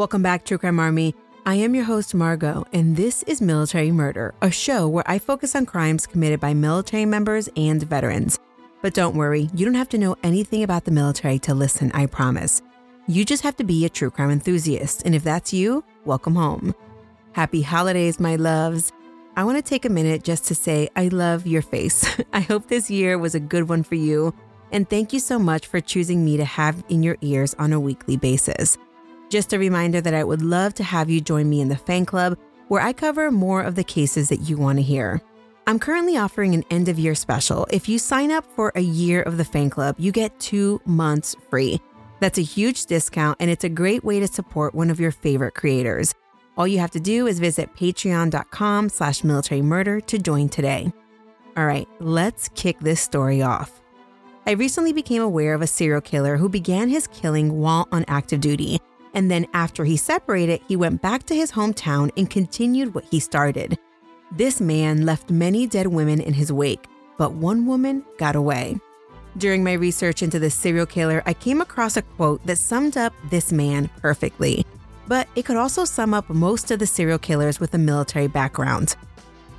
Welcome back, True Crime Army. I am your host, Margot, and this is Military Murder, a show where I focus on crimes committed by military members and veterans. But don't worry, you don't have to know anything about the military to listen, I promise. You just have to be a true crime enthusiast, and if that's you, welcome home. Happy holidays, my loves. I want to take a minute just to say I love your face. I hope this year was a good one for you, and thank you so much for choosing me to have in your ears on a weekly basis. Just a reminder that I would love to have you join me in the fan club where I cover more of the cases that you want to hear. I'm currently offering an end of year special. If you sign up for a year of the fan club, you get two months free. That's a huge discount and it's a great way to support one of your favorite creators. All you have to do is visit patreon.com slash military murder to join today. All right, let's kick this story off. I recently became aware of a serial killer who began his killing while on active duty and then after he separated, he went back to his hometown and continued what he started. This man left many dead women in his wake, but one woman got away. During my research into this serial killer, I came across a quote that summed up this man perfectly, but it could also sum up most of the serial killers with a military background.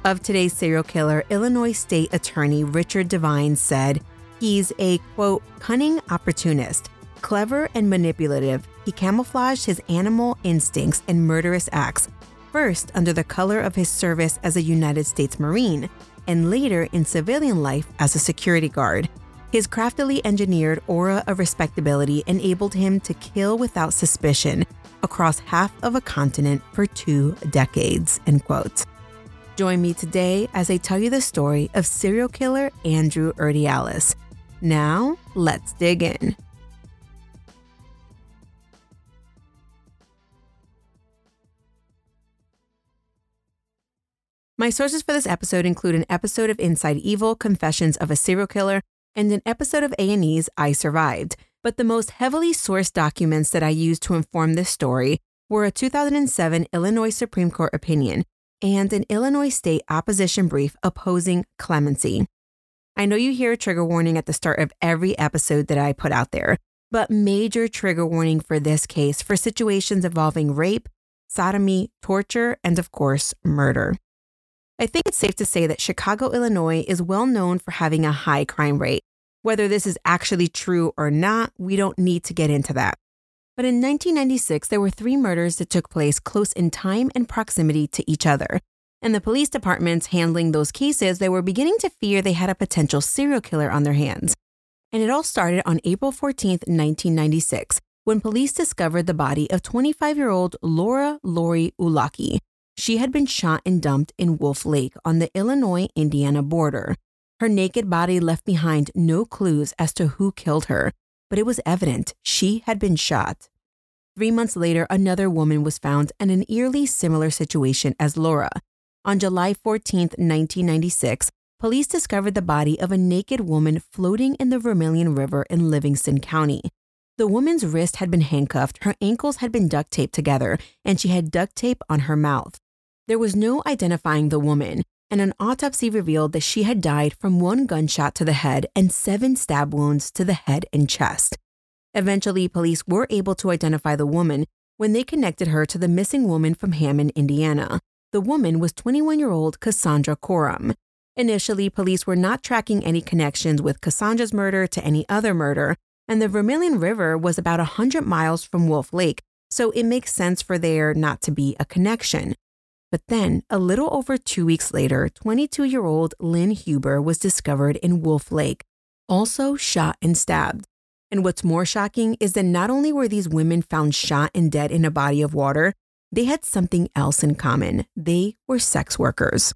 Of today's serial killer, Illinois State Attorney Richard Devine said, He's a quote, cunning opportunist, clever and manipulative, he camouflaged his animal instincts and murderous acts, first under the color of his service as a United States Marine, and later in civilian life as a security guard. His craftily engineered aura of respectability enabled him to kill without suspicion across half of a continent for two decades. End quote. Join me today as I tell you the story of serial killer Andrew Urdiales. Now, let's dig in. My sources for this episode include an episode of Inside Evil: Confessions of a Serial Killer and an episode of A&E's I Survived. But the most heavily sourced documents that I used to inform this story were a 2007 Illinois Supreme Court opinion and an Illinois state opposition brief opposing clemency. I know you hear a trigger warning at the start of every episode that I put out there, but major trigger warning for this case for situations involving rape, sodomy, torture, and of course, murder. I think it's safe to say that Chicago, Illinois is well known for having a high crime rate. Whether this is actually true or not, we don't need to get into that. But in 1996, there were three murders that took place close in time and proximity to each other. And the police departments handling those cases, they were beginning to fear they had a potential serial killer on their hands. And it all started on April 14, 1996, when police discovered the body of 25 year old Laura Lori Uylaki. She had been shot and dumped in Wolf Lake on the Illinois Indiana border. Her naked body left behind no clues as to who killed her, but it was evident she had been shot. Three months later, another woman was found in an eerily similar situation as Laura. On July 14, 1996, police discovered the body of a naked woman floating in the Vermilion River in Livingston County. The woman's wrist had been handcuffed, her ankles had been duct taped together, and she had duct tape on her mouth. There was no identifying the woman, and an autopsy revealed that she had died from one gunshot to the head and seven stab wounds to the head and chest. Eventually, police were able to identify the woman when they connected her to the missing woman from Hammond, Indiana. The woman was 21 year old Cassandra Corum. Initially, police were not tracking any connections with Cassandra's murder to any other murder, and the Vermilion River was about 100 miles from Wolf Lake, so it makes sense for there not to be a connection. But then, a little over two weeks later, 22 year old Lynn Huber was discovered in Wolf Lake, also shot and stabbed. And what's more shocking is that not only were these women found shot and dead in a body of water, they had something else in common. They were sex workers.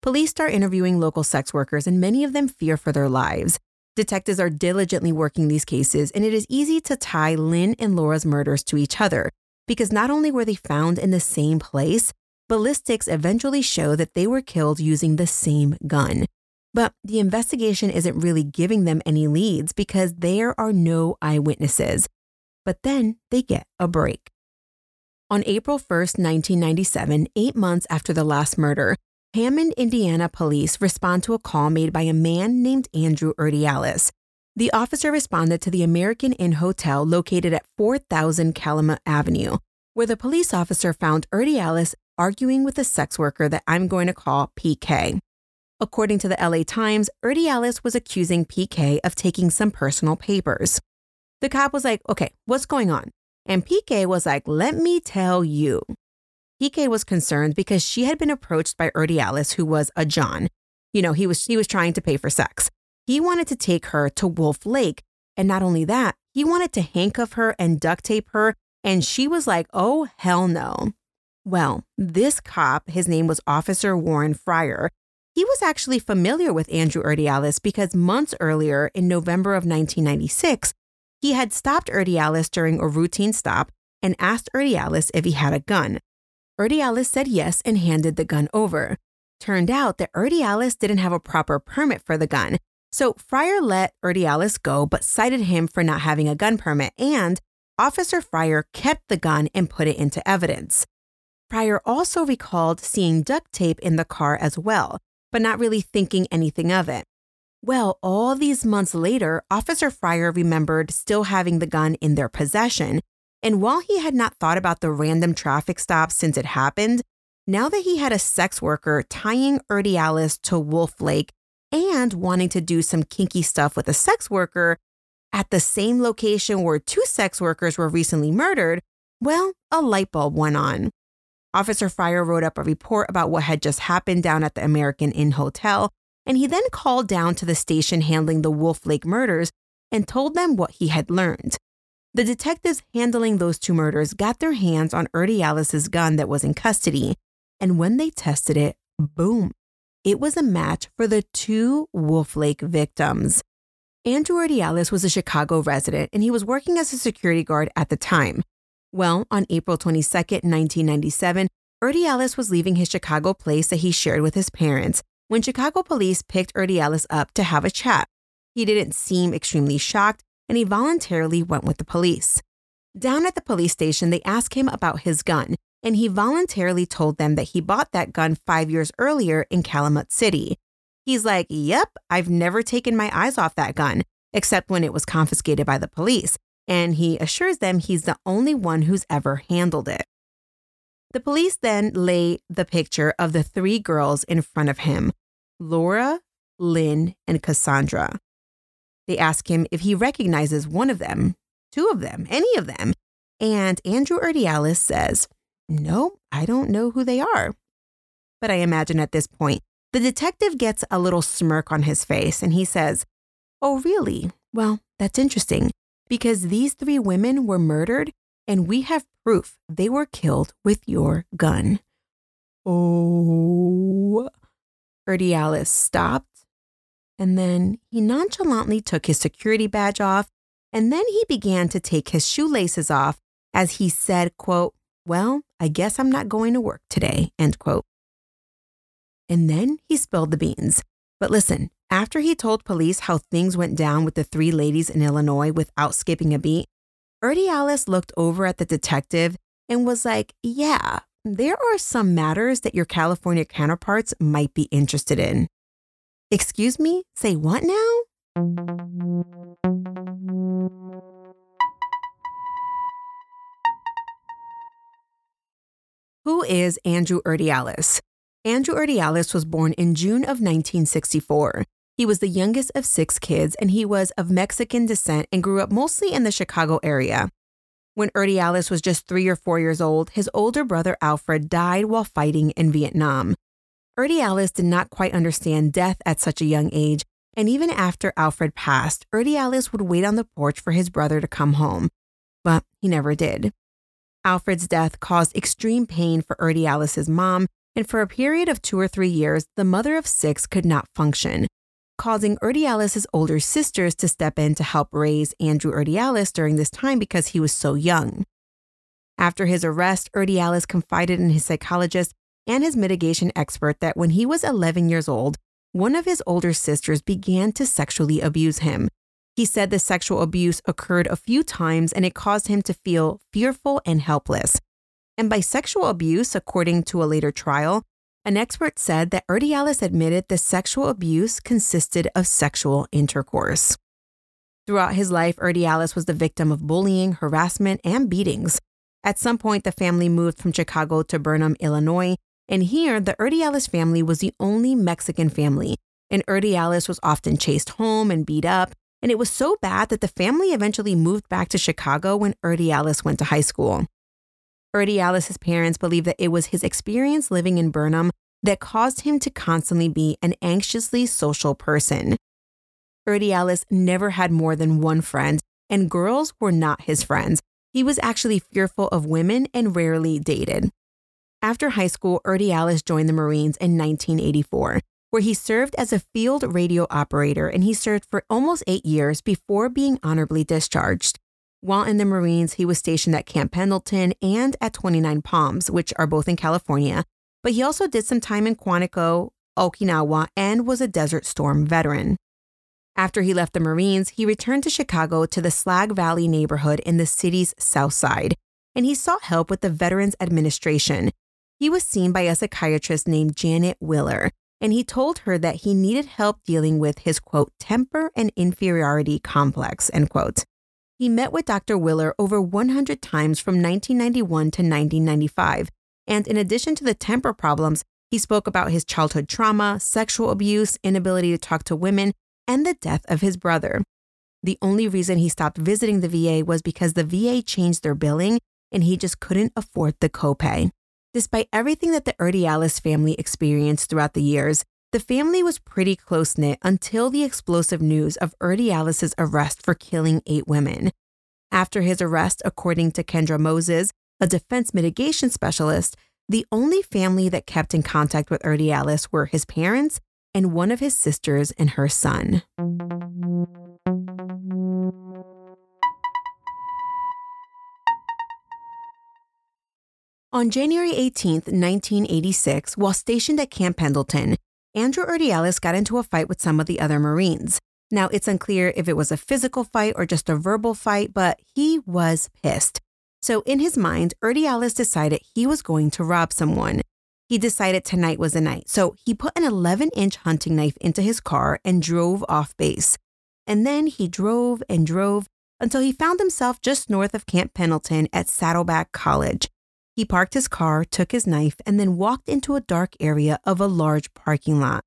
Police start interviewing local sex workers, and many of them fear for their lives. Detectives are diligently working these cases, and it is easy to tie Lynn and Laura's murders to each other because not only were they found in the same place, ballistics eventually show that they were killed using the same gun. But the investigation isn't really giving them any leads because there are no eyewitnesses. But then they get a break. On April 1st, 1997, eight months after the last murder, Hammond, Indiana police respond to a call made by a man named Andrew Urdiales. The officer responded to the American Inn Hotel located at 4000 Calumet Avenue, where the police officer found Urdiales arguing with a sex worker that I'm going to call PK. According to the LA Times, Urdiales was accusing PK of taking some personal papers. The cop was like, okay, what's going on? And PK was like, let me tell you. PK was concerned because she had been approached by Urdiales, who was a John. You know, he was he was trying to pay for sex. He wanted to take her to Wolf Lake, and not only that, he wanted to handcuff her and duct tape her, and she was like, "Oh hell no." Well, this cop, his name was Officer Warren Fryer. He was actually familiar with Andrew Urdiales because months earlier, in November of 1996, he had stopped Urdiales during a routine stop and asked Urdiales if he had a gun. Urdiales said yes and handed the gun over. Turned out that Urdiales didn't have a proper permit for the gun, so Fryer let Urdiales go but cited him for not having a gun permit, and Officer Fryer kept the gun and put it into evidence. Fryer also recalled seeing duct tape in the car as well, but not really thinking anything of it. Well, all these months later, Officer Fryer remembered still having the gun in their possession and while he had not thought about the random traffic stops since it happened, now that he had a sex worker tying Urdiales to Wolf Lake and wanting to do some kinky stuff with a sex worker at the same location where two sex workers were recently murdered, well, a light bulb went on. Officer Fryer wrote up a report about what had just happened down at the American Inn Hotel, and he then called down to the station handling the Wolf Lake murders and told them what he had learned. The detectives handling those two murders got their hands on Urdiales' gun that was in custody, and when they tested it, boom, it was a match for the two Wolf Lake victims. Andrew Urdiales was a Chicago resident and he was working as a security guard at the time. Well, on April 22, 1997, Urdiales was leaving his Chicago place that he shared with his parents when Chicago police picked Urdiales up to have a chat. He didn't seem extremely shocked and he voluntarily went with the police. Down at the police station, they asked him about his gun, and he voluntarily told them that he bought that gun five years earlier in Calumet City. He's like, Yep, I've never taken my eyes off that gun, except when it was confiscated by the police. And he assures them he's the only one who's ever handled it. The police then lay the picture of the three girls in front of him Laura, Lynn, and Cassandra. They ask him if he recognizes one of them, two of them, any of them. And Andrew Urdiales says, No, I don't know who they are. But I imagine at this point, the detective gets a little smirk on his face and he says, Oh, really? Well, that's interesting because these three women were murdered and we have proof they were killed with your gun. Oh. Urdiales stopped and then he nonchalantly took his security badge off, and then he began to take his shoelaces off as he said, quote, Well, I guess I'm not going to work today, end quote. And then he spilled the beans. But listen, after he told police how things went down with the three ladies in Illinois without skipping a beat, Urdiales looked over at the detective and was like, Yeah, there are some matters that your California counterparts might be interested in. Excuse me? Say what now? Who is Andrew Urdiales? Andrew Urdiales was born in June of 1964. He was the youngest of six kids and he was of Mexican descent and grew up mostly in the Chicago area. When Urdiales was just three or four years old, his older brother Alfred died while fighting in Vietnam. Urdiales did not quite understand death at such a young age, and even after Alfred passed, Urdiales would wait on the porch for his brother to come home. But he never did. Alfred's death caused extreme pain for Urdiales' mom, and for a period of two or three years, the mother of six could not function, causing Urdiales' older sisters to step in to help raise Andrew Urdiales during this time because he was so young. After his arrest, Urdiales confided in his psychologist and his mitigation expert that when he was 11 years old, one of his older sisters began to sexually abuse him. He said the sexual abuse occurred a few times and it caused him to feel fearful and helpless. And by sexual abuse, according to a later trial, an expert said that Urdiales admitted the sexual abuse consisted of sexual intercourse. Throughout his life, Urdiales was the victim of bullying, harassment, and beatings. At some point, the family moved from Chicago to Burnham, Illinois, and here the Urdiales family was the only Mexican family. And Urdiales was often chased home and beat up, and it was so bad that the family eventually moved back to Chicago when Urdiales went to high school. Urdiales' parents believe that it was his experience living in Burnham that caused him to constantly be an anxiously social person. Urdiales never had more than one friend, and girls were not his friends. He was actually fearful of women and rarely dated. After high school, Urdiales joined the Marines in 1984, where he served as a field radio operator and he served for almost eight years before being honorably discharged. While in the Marines, he was stationed at Camp Pendleton and at 29 Palms, which are both in California, but he also did some time in Quantico, Okinawa, and was a Desert Storm veteran. After he left the Marines, he returned to Chicago to the Slag Valley neighborhood in the city's south side, and he sought help with the Veterans Administration. He was seen by a psychiatrist named Janet Willer, and he told her that he needed help dealing with his quote, temper and inferiority complex, end quote. He met with Dr. Willer over 100 times from 1991 to 1995. And in addition to the temper problems, he spoke about his childhood trauma, sexual abuse, inability to talk to women, and the death of his brother. The only reason he stopped visiting the VA was because the VA changed their billing and he just couldn't afford the copay. Despite everything that the Urdiales family experienced throughout the years, the family was pretty close knit until the explosive news of Urdiales' arrest for killing eight women. After his arrest, according to Kendra Moses, a defense mitigation specialist, the only family that kept in contact with Urdiales were his parents and one of his sisters and her son. On January 18, 1986, while stationed at Camp Pendleton, Andrew Urdiales got into a fight with some of the other Marines. Now, it's unclear if it was a physical fight or just a verbal fight, but he was pissed. So, in his mind, Urdiales decided he was going to rob someone. He decided tonight was the night, so he put an 11 inch hunting knife into his car and drove off base. And then he drove and drove until he found himself just north of Camp Pendleton at Saddleback College. He parked his car, took his knife, and then walked into a dark area of a large parking lot.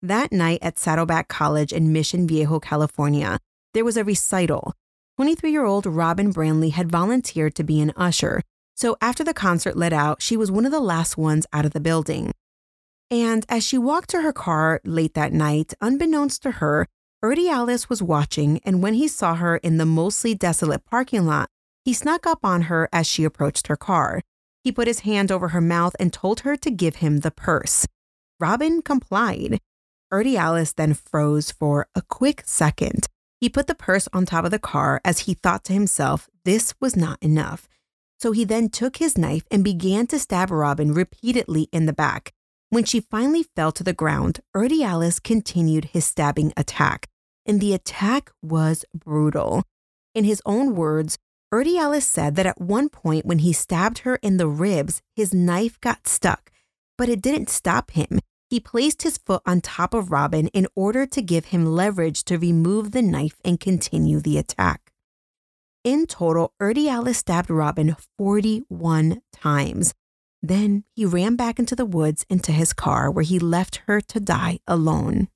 That night at Saddleback College in Mission Viejo, California, there was a recital. 23 year old Robin Brandley had volunteered to be an usher, so after the concert let out, she was one of the last ones out of the building. And as she walked to her car late that night, unbeknownst to her, Urdiales was watching, and when he saw her in the mostly desolate parking lot, he snuck up on her as she approached her car. He put his hand over her mouth and told her to give him the purse. Robin complied. Urdiales then froze for a quick second. He put the purse on top of the car as he thought to himself, this was not enough. So he then took his knife and began to stab Robin repeatedly in the back. When she finally fell to the ground, Urdiales continued his stabbing attack, and the attack was brutal. In his own words, Urdiales said that at one point when he stabbed her in the ribs, his knife got stuck, but it didn't stop him. He placed his foot on top of Robin in order to give him leverage to remove the knife and continue the attack. In total, Urdiales stabbed Robin 41 times. Then he ran back into the woods into his car where he left her to die alone.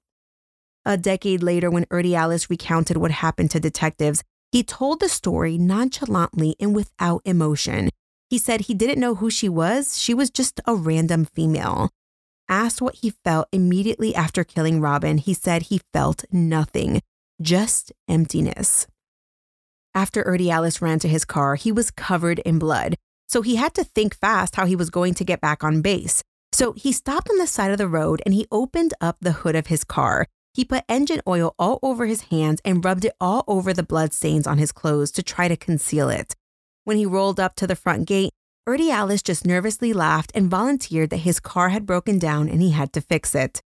A decade later, when Urdiales recounted what happened to detectives, he told the story nonchalantly and without emotion. He said he didn't know who she was, she was just a random female. Asked what he felt immediately after killing Robin, he said he felt nothing, just emptiness. After Urdiales ran to his car, he was covered in blood, so he had to think fast how he was going to get back on base. So he stopped on the side of the road and he opened up the hood of his car. He put engine oil all over his hands and rubbed it all over the blood stains on his clothes to try to conceal it. When he rolled up to the front gate, Urdiales just nervously laughed and volunteered that his car had broken down and he had to fix it.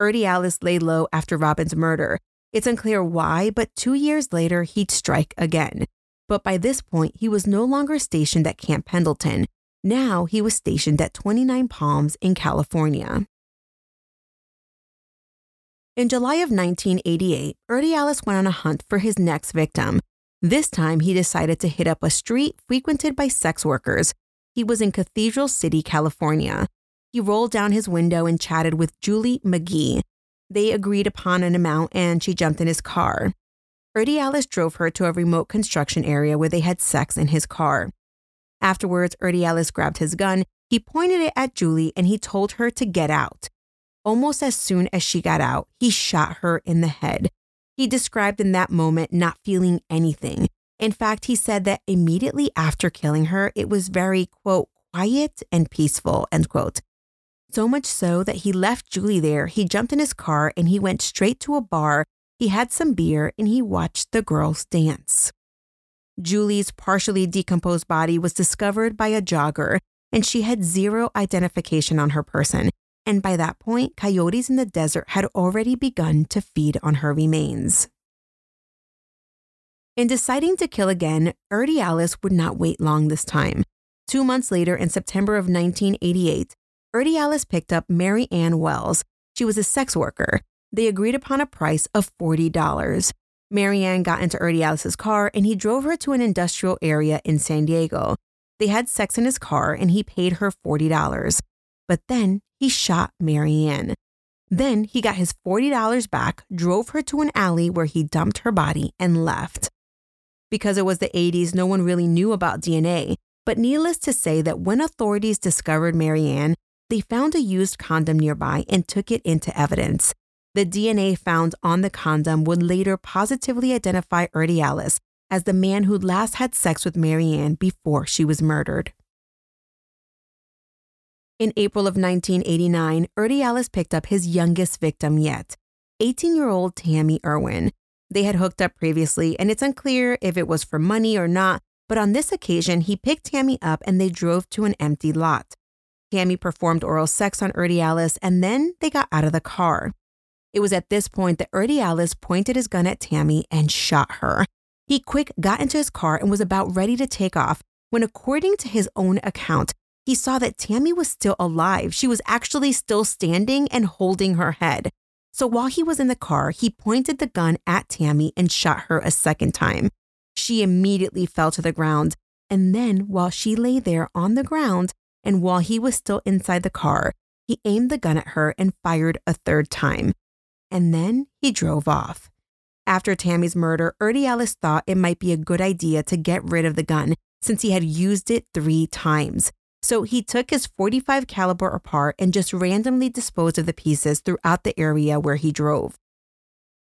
Urdiales lay low after Robin's murder. It's unclear why, but two years later, he'd strike again. But by this point, he was no longer stationed at Camp Pendleton. Now he was stationed at 29 Palms in California. In July of 1988, Urdiales went on a hunt for his next victim. This time, he decided to hit up a street frequented by sex workers. He was in Cathedral City, California. He rolled down his window and chatted with Julie McGee. They agreed upon an amount and she jumped in his car. Urdiales drove her to a remote construction area where they had sex in his car. Afterwards, Urdiales grabbed his gun, he pointed it at Julie, and he told her to get out. Almost as soon as she got out, he shot her in the head. He described in that moment not feeling anything. In fact, he said that immediately after killing her, it was very, quote, quiet and peaceful, end quote. So much so that he left Julie there, he jumped in his car and he went straight to a bar. He had some beer and he watched the girls dance. Julie's partially decomposed body was discovered by a jogger, and she had zero identification on her person. And by that point, coyotes in the desert had already begun to feed on her remains. In deciding to kill again, Urdiales would not wait long this time. Two months later, in September of 1988, Urdiales picked up Mary Ann Wells. She was a sex worker. They agreed upon a price of $40. Mary Ann got into Urdiales' car and he drove her to an industrial area in San Diego. They had sex in his car and he paid her $40. But then he shot Mary Ann. Then he got his $40 back, drove her to an alley where he dumped her body and left. Because it was the 80s, no one really knew about DNA. But needless to say that when authorities discovered Mary Ann, they found a used condom nearby and took it into evidence. The DNA found on the condom would later positively identify Urdiales as the man who last had sex with Mary Ann before she was murdered. In April of 1989, Urdiales picked up his youngest victim yet, 18 year old Tammy Irwin. They had hooked up previously, and it's unclear if it was for money or not, but on this occasion, he picked Tammy up and they drove to an empty lot. Tammy performed oral sex on Urdiales, and then they got out of the car. It was at this point that Urdiales pointed his gun at Tammy and shot her. He quick got into his car and was about ready to take off when, according to his own account, he saw that Tammy was still alive. She was actually still standing and holding her head. So while he was in the car, he pointed the gun at Tammy and shot her a second time. She immediately fell to the ground. And then, while she lay there on the ground, and while he was still inside the car, he aimed the gun at her and fired a third time and then he drove off. After Tammy's murder, Urdiales thought it might be a good idea to get rid of the gun since he had used it three times. So he took his 45 caliber apart and just randomly disposed of the pieces throughout the area where he drove.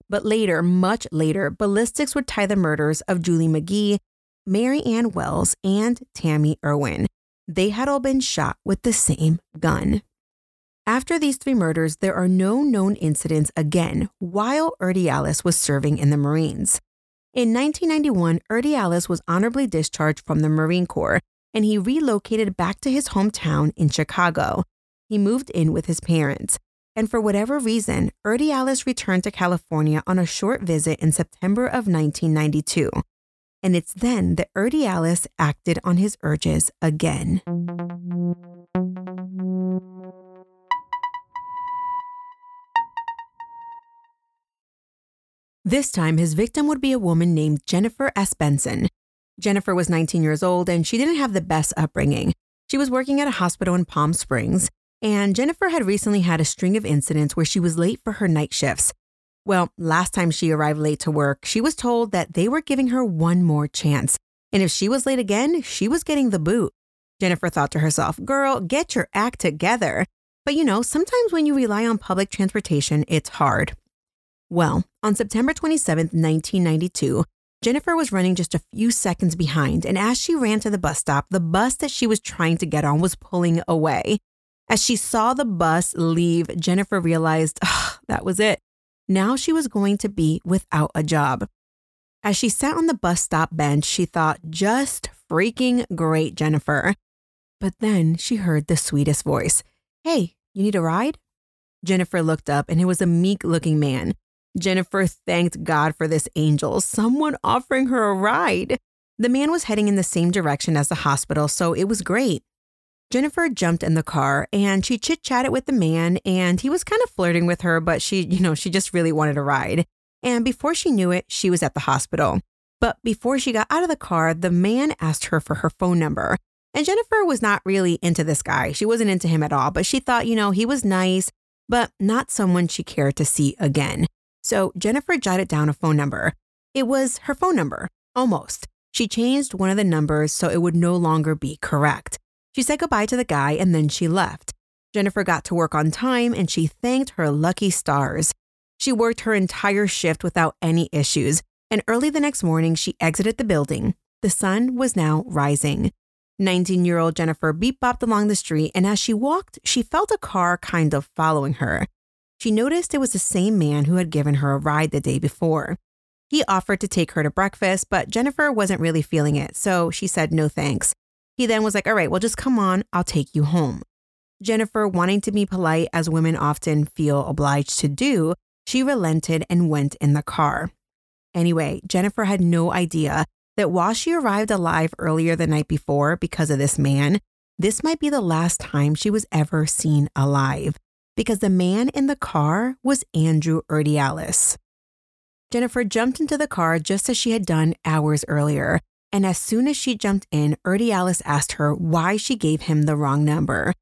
But later, much later, ballistics would tie the murders of Julie McGee, Mary Ann Wells, and Tammy Irwin. They had all been shot with the same gun. After these three murders, there are no known incidents again while Urdiales was serving in the Marines. In 1991, Urdiales was honorably discharged from the Marine Corps and he relocated back to his hometown in Chicago. He moved in with his parents. And for whatever reason, Urdiales returned to California on a short visit in September of 1992. And it's then that Urdiales acted on his urges again. This time, his victim would be a woman named Jennifer Asbenson. Jennifer was 19 years old and she didn't have the best upbringing. She was working at a hospital in Palm Springs, and Jennifer had recently had a string of incidents where she was late for her night shifts. Well, last time she arrived late to work, she was told that they were giving her one more chance. And if she was late again, she was getting the boot. Jennifer thought to herself, girl, get your act together. But you know, sometimes when you rely on public transportation, it's hard. Well, on September 27, 1992, Jennifer was running just a few seconds behind, and as she ran to the bus stop, the bus that she was trying to get on was pulling away. As she saw the bus leave, Jennifer realized oh, that was it. Now she was going to be without a job. As she sat on the bus stop bench, she thought, just freaking great, Jennifer. But then she heard the sweetest voice Hey, you need a ride? Jennifer looked up and it was a meek looking man. Jennifer thanked God for this angel, someone offering her a ride. The man was heading in the same direction as the hospital, so it was great. Jennifer jumped in the car and she chit chatted with the man, and he was kind of flirting with her, but she, you know, she just really wanted a ride. And before she knew it, she was at the hospital. But before she got out of the car, the man asked her for her phone number. And Jennifer was not really into this guy. She wasn't into him at all, but she thought, you know, he was nice, but not someone she cared to see again. So Jennifer jotted down a phone number. It was her phone number, almost. She changed one of the numbers so it would no longer be correct. She said goodbye to the guy and then she left. Jennifer got to work on time and she thanked her lucky stars. She worked her entire shift without any issues, and early the next morning she exited the building. The sun was now rising. 19 year old Jennifer beep bopped along the street, and as she walked, she felt a car kind of following her. She noticed it was the same man who had given her a ride the day before. He offered to take her to breakfast, but Jennifer wasn't really feeling it, so she said no thanks. He then was like, All right, well, just come on, I'll take you home. Jennifer, wanting to be polite as women often feel obliged to do, she relented and went in the car. Anyway, Jennifer had no idea that while she arrived alive earlier the night before because of this man, this might be the last time she was ever seen alive because the man in the car was Andrew Urdiales. Jennifer jumped into the car just as she had done hours earlier, and as soon as she jumped in, Urdiales asked her why she gave him the wrong number.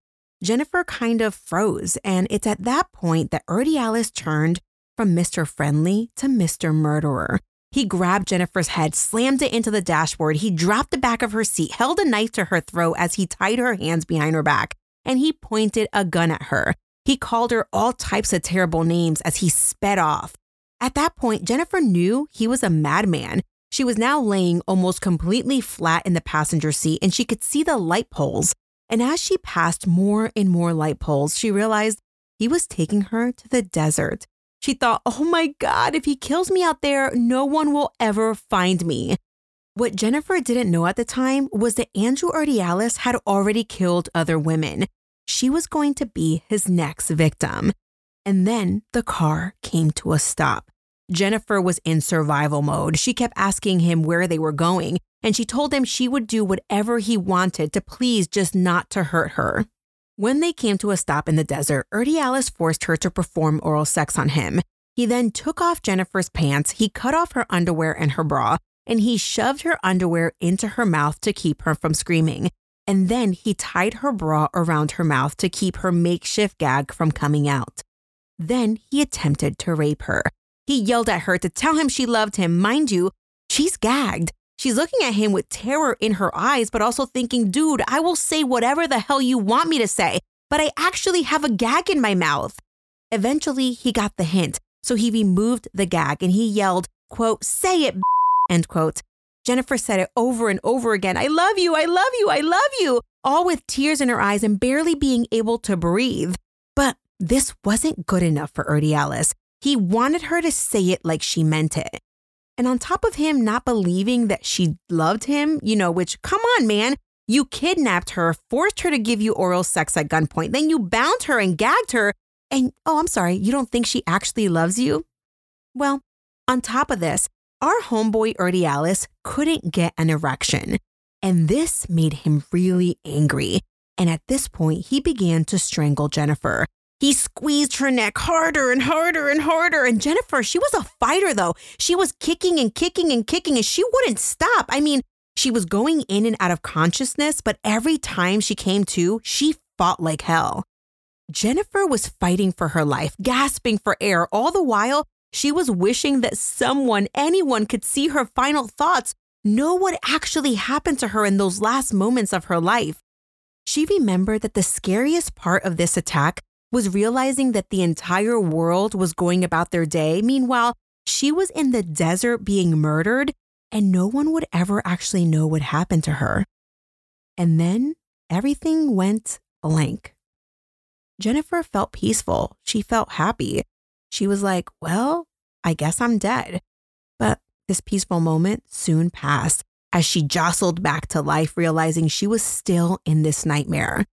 Jennifer kind of froze, and it's at that point that Urdiales turned from Mr. Friendly to Mr. Murderer. He grabbed Jennifer's head, slammed it into the dashboard. He dropped the back of her seat, held a knife to her throat as he tied her hands behind her back, and he pointed a gun at her. He called her all types of terrible names as he sped off. At that point, Jennifer knew he was a madman she was now laying almost completely flat in the passenger seat and she could see the light poles. And as she passed more and more light poles, she realized he was taking her to the desert. She thought, oh my God, if he kills me out there, no one will ever find me. What Jennifer didn't know at the time was that Andrew Urdiales had already killed other women. She was going to be his next victim. And then the car came to a stop. Jennifer was in survival mode. She kept asking him where they were going, and she told him she would do whatever he wanted to please just not to hurt her. When they came to a stop in the desert, Urdiales forced her to perform oral sex on him. He then took off Jennifer's pants, he cut off her underwear and her bra, and he shoved her underwear into her mouth to keep her from screaming. And then he tied her bra around her mouth to keep her makeshift gag from coming out. Then he attempted to rape her. He yelled at her to tell him she loved him. Mind you, she's gagged. She's looking at him with terror in her eyes, but also thinking, dude, I will say whatever the hell you want me to say, but I actually have a gag in my mouth. Eventually, he got the hint, so he removed the gag and he yelled, quote, say it, end quote. Jennifer said it over and over again I love you, I love you, I love you, all with tears in her eyes and barely being able to breathe. But this wasn't good enough for Urdiales. He wanted her to say it like she meant it. And on top of him not believing that she loved him, you know, which, come on, man, you kidnapped her, forced her to give you oral sex at gunpoint, then you bound her and gagged her. And oh, I'm sorry, you don't think she actually loves you? Well, on top of this, our homeboy Urdiales couldn't get an erection. And this made him really angry. And at this point, he began to strangle Jennifer. He squeezed her neck harder and harder and harder. And Jennifer, she was a fighter though. She was kicking and kicking and kicking and she wouldn't stop. I mean, she was going in and out of consciousness, but every time she came to, she fought like hell. Jennifer was fighting for her life, gasping for air. All the while, she was wishing that someone, anyone could see her final thoughts, know what actually happened to her in those last moments of her life. She remembered that the scariest part of this attack was realizing that the entire world was going about their day. Meanwhile, she was in the desert being murdered, and no one would ever actually know what happened to her. And then everything went blank. Jennifer felt peaceful. She felt happy. She was like, well, I guess I'm dead. But this peaceful moment soon passed as she jostled back to life, realizing she was still in this nightmare.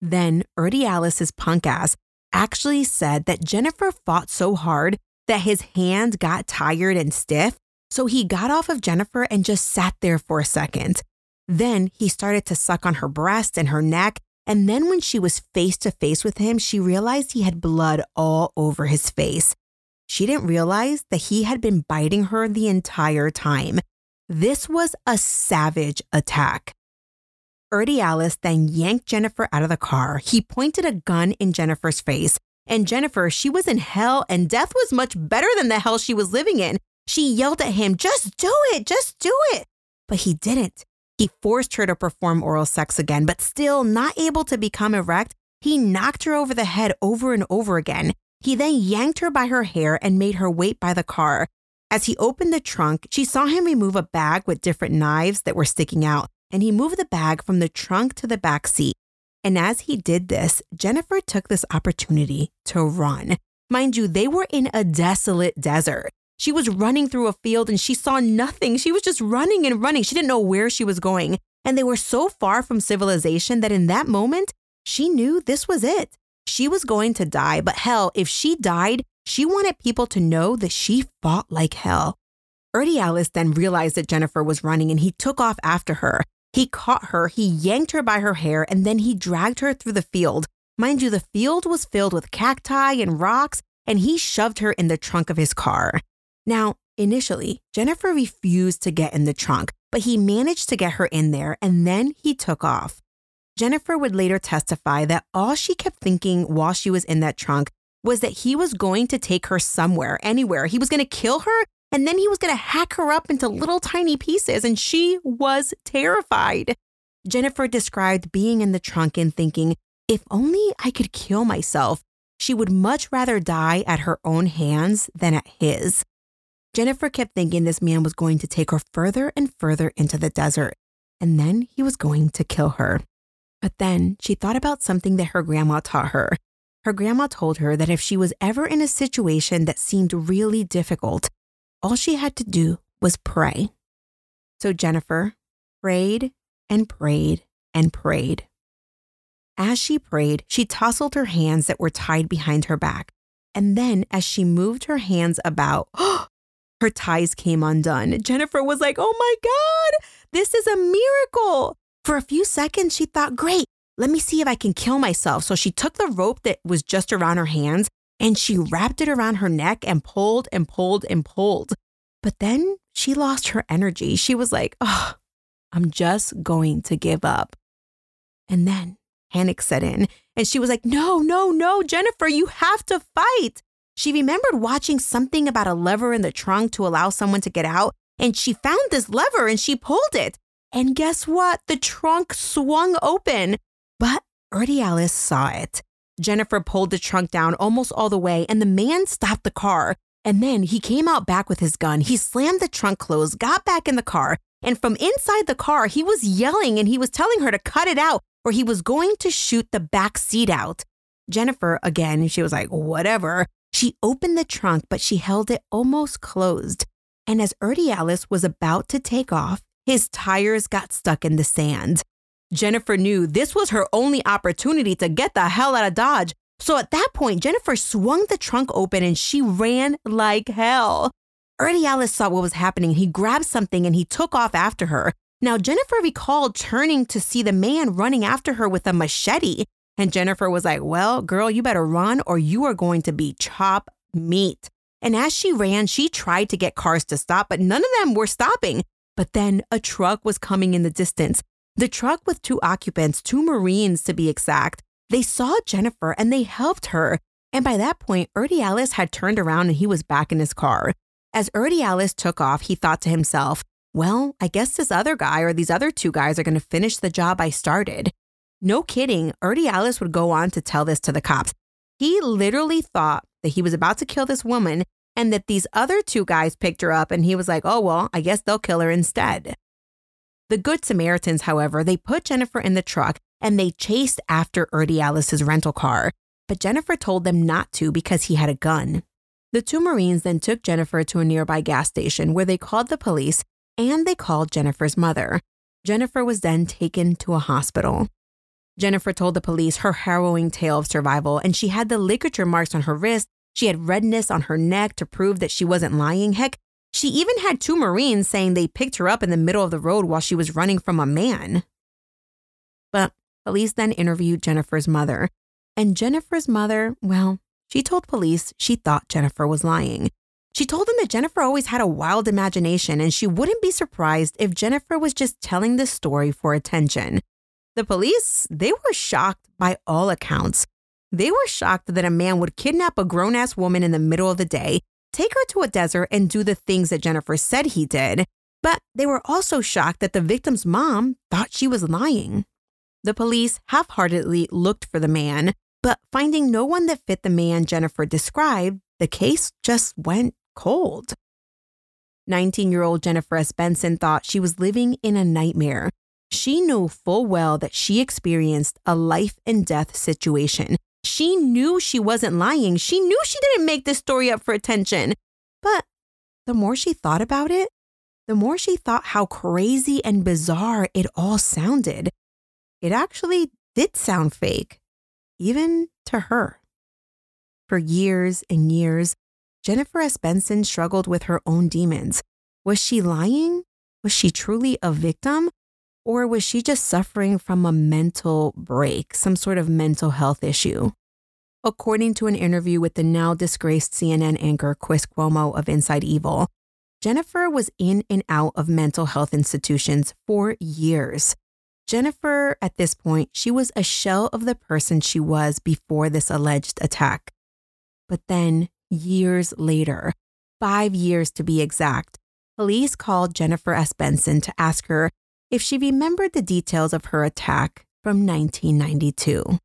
Then Urdiales' punk ass actually said that Jennifer fought so hard that his hand got tired and stiff. So he got off of Jennifer and just sat there for a second. Then he started to suck on her breast and her neck. And then when she was face to face with him, she realized he had blood all over his face. She didn't realize that he had been biting her the entire time. This was a savage attack. Urdiales then yanked Jennifer out of the car. He pointed a gun in Jennifer's face. And Jennifer, she was in hell, and death was much better than the hell she was living in. She yelled at him, Just do it, just do it. But he didn't. He forced her to perform oral sex again, but still not able to become erect, he knocked her over the head over and over again. He then yanked her by her hair and made her wait by the car. As he opened the trunk, she saw him remove a bag with different knives that were sticking out, and he moved the bag from the trunk to the back seat. And as he did this, Jennifer took this opportunity to run. Mind you, they were in a desolate desert. She was running through a field and she saw nothing. She was just running and running. She didn't know where she was going. And they were so far from civilization that in that moment, she knew this was it. She was going to die, but hell, if she died, she wanted people to know that she fought like hell. Urdiales then realized that Jennifer was running and he took off after her. He caught her, he yanked her by her hair, and then he dragged her through the field. Mind you, the field was filled with cacti and rocks, and he shoved her in the trunk of his car. Now, initially, Jennifer refused to get in the trunk, but he managed to get her in there and then he took off. Jennifer would later testify that all she kept thinking while she was in that trunk was that he was going to take her somewhere, anywhere. He was going to kill her and then he was going to hack her up into little tiny pieces, and she was terrified. Jennifer described being in the trunk and thinking, if only I could kill myself, she would much rather die at her own hands than at his. Jennifer kept thinking this man was going to take her further and further into the desert, and then he was going to kill her. But then she thought about something that her grandma taught her. Her grandma told her that if she was ever in a situation that seemed really difficult, all she had to do was pray. So Jennifer prayed and prayed and prayed. As she prayed, she tousled her hands that were tied behind her back. And then, as she moved her hands about, oh, her ties came undone. Jennifer was like, Oh my God, this is a miracle. For a few seconds, she thought, Great, let me see if I can kill myself. So she took the rope that was just around her hands and she wrapped it around her neck and pulled and pulled and pulled. But then she lost her energy. She was like, oh, I'm just going to give up. And then panic set in and she was like, no, no, no, Jennifer, you have to fight. She remembered watching something about a lever in the trunk to allow someone to get out. And she found this lever and she pulled it. And guess what? The trunk swung open. But Urdiales saw it. Jennifer pulled the trunk down almost all the way, and the man stopped the car. And then he came out back with his gun. He slammed the trunk closed, got back in the car, and from inside the car, he was yelling and he was telling her to cut it out or he was going to shoot the back seat out. Jennifer, again, she was like, whatever. She opened the trunk, but she held it almost closed. And as Urdiales was about to take off, his tires got stuck in the sand. Jennifer knew this was her only opportunity to get the hell out of Dodge. So at that point, Jennifer swung the trunk open and she ran like hell. Urdiales saw what was happening. He grabbed something and he took off after her. Now, Jennifer recalled turning to see the man running after her with a machete. And Jennifer was like, Well, girl, you better run or you are going to be chop meat. And as she ran, she tried to get cars to stop, but none of them were stopping. But then a truck was coming in the distance. The truck with two occupants, two Marines to be exact, they saw Jennifer and they helped her. And by that point, Urdiales had turned around and he was back in his car. As Urdiales took off, he thought to himself, well, I guess this other guy or these other two guys are going to finish the job I started. No kidding, Urdiales would go on to tell this to the cops. He literally thought that he was about to kill this woman and that these other two guys picked her up and he was like, oh, well, I guess they'll kill her instead. The Good Samaritans, however, they put Jennifer in the truck and they chased after Urdiales' rental car, but Jennifer told them not to because he had a gun. The two Marines then took Jennifer to a nearby gas station where they called the police and they called Jennifer's mother. Jennifer was then taken to a hospital. Jennifer told the police her harrowing tale of survival, and she had the ligature marks on her wrist. She had redness on her neck to prove that she wasn't lying. Heck, she even had two Marines saying they picked her up in the middle of the road while she was running from a man. But police then interviewed Jennifer's mother. And Jennifer's mother, well, she told police she thought Jennifer was lying. She told them that Jennifer always had a wild imagination and she wouldn't be surprised if Jennifer was just telling the story for attention. The police, they were shocked by all accounts. They were shocked that a man would kidnap a grown ass woman in the middle of the day, take her to a desert, and do the things that Jennifer said he did. But they were also shocked that the victim's mom thought she was lying. The police half heartedly looked for the man, but finding no one that fit the man Jennifer described, the case just went cold. 19 year old Jennifer Asbenson thought she was living in a nightmare. She knew full well that she experienced a life and death situation. She knew she wasn't lying. She knew she didn't make this story up for attention. But the more she thought about it, the more she thought how crazy and bizarre it all sounded. It actually did sound fake, even to her. For years and years, Jennifer Asbenson struggled with her own demons. Was she lying? Was she truly a victim? Or was she just suffering from a mental break, some sort of mental health issue? According to an interview with the now disgraced CNN anchor Chris Cuomo of Inside Evil, Jennifer was in and out of mental health institutions for years. Jennifer, at this point, she was a shell of the person she was before this alleged attack. But then years later, five years to be exact, police called Jennifer Asbenson to ask her if she remembered the details of her attack from 1992.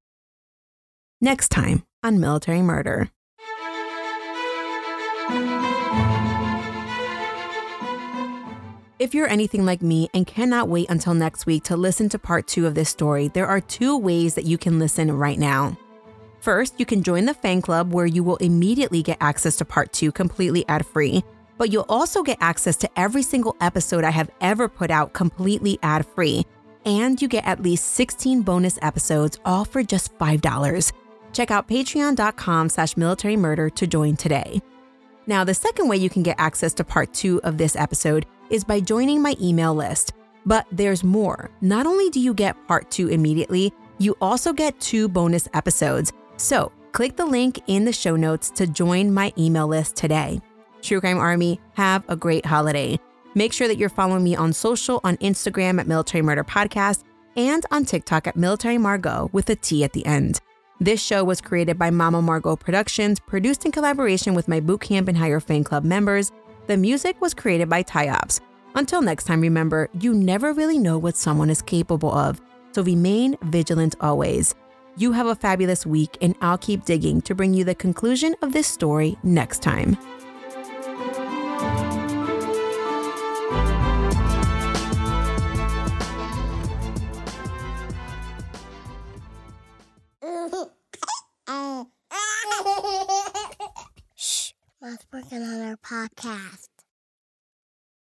Next time on Military Murder. If you're anything like me and cannot wait until next week to listen to part two of this story, there are two ways that you can listen right now. First, you can join the fan club where you will immediately get access to part two completely ad free, but you'll also get access to every single episode I have ever put out completely ad free. And you get at least 16 bonus episodes, all for just $5. Check out patreon.com slash military murder to join today. Now, the second way you can get access to part two of this episode is by joining my email list. But there's more. Not only do you get part two immediately, you also get two bonus episodes so click the link in the show notes to join my email list today. True Crime Army, have a great holiday. Make sure that you're following me on social on Instagram at Military Murder Podcast and on TikTok at Military Margot with a T at the end. This show was created by Mama Margot Productions, produced in collaboration with my Bootcamp and Higher Fan Club members. The music was created by Tyops. Until next time, remember, you never really know what someone is capable of, so remain vigilant always. You have a fabulous week, and I'll keep digging to bring you the conclusion of this story next time. Oh. Shh, Mom's working on our podcast.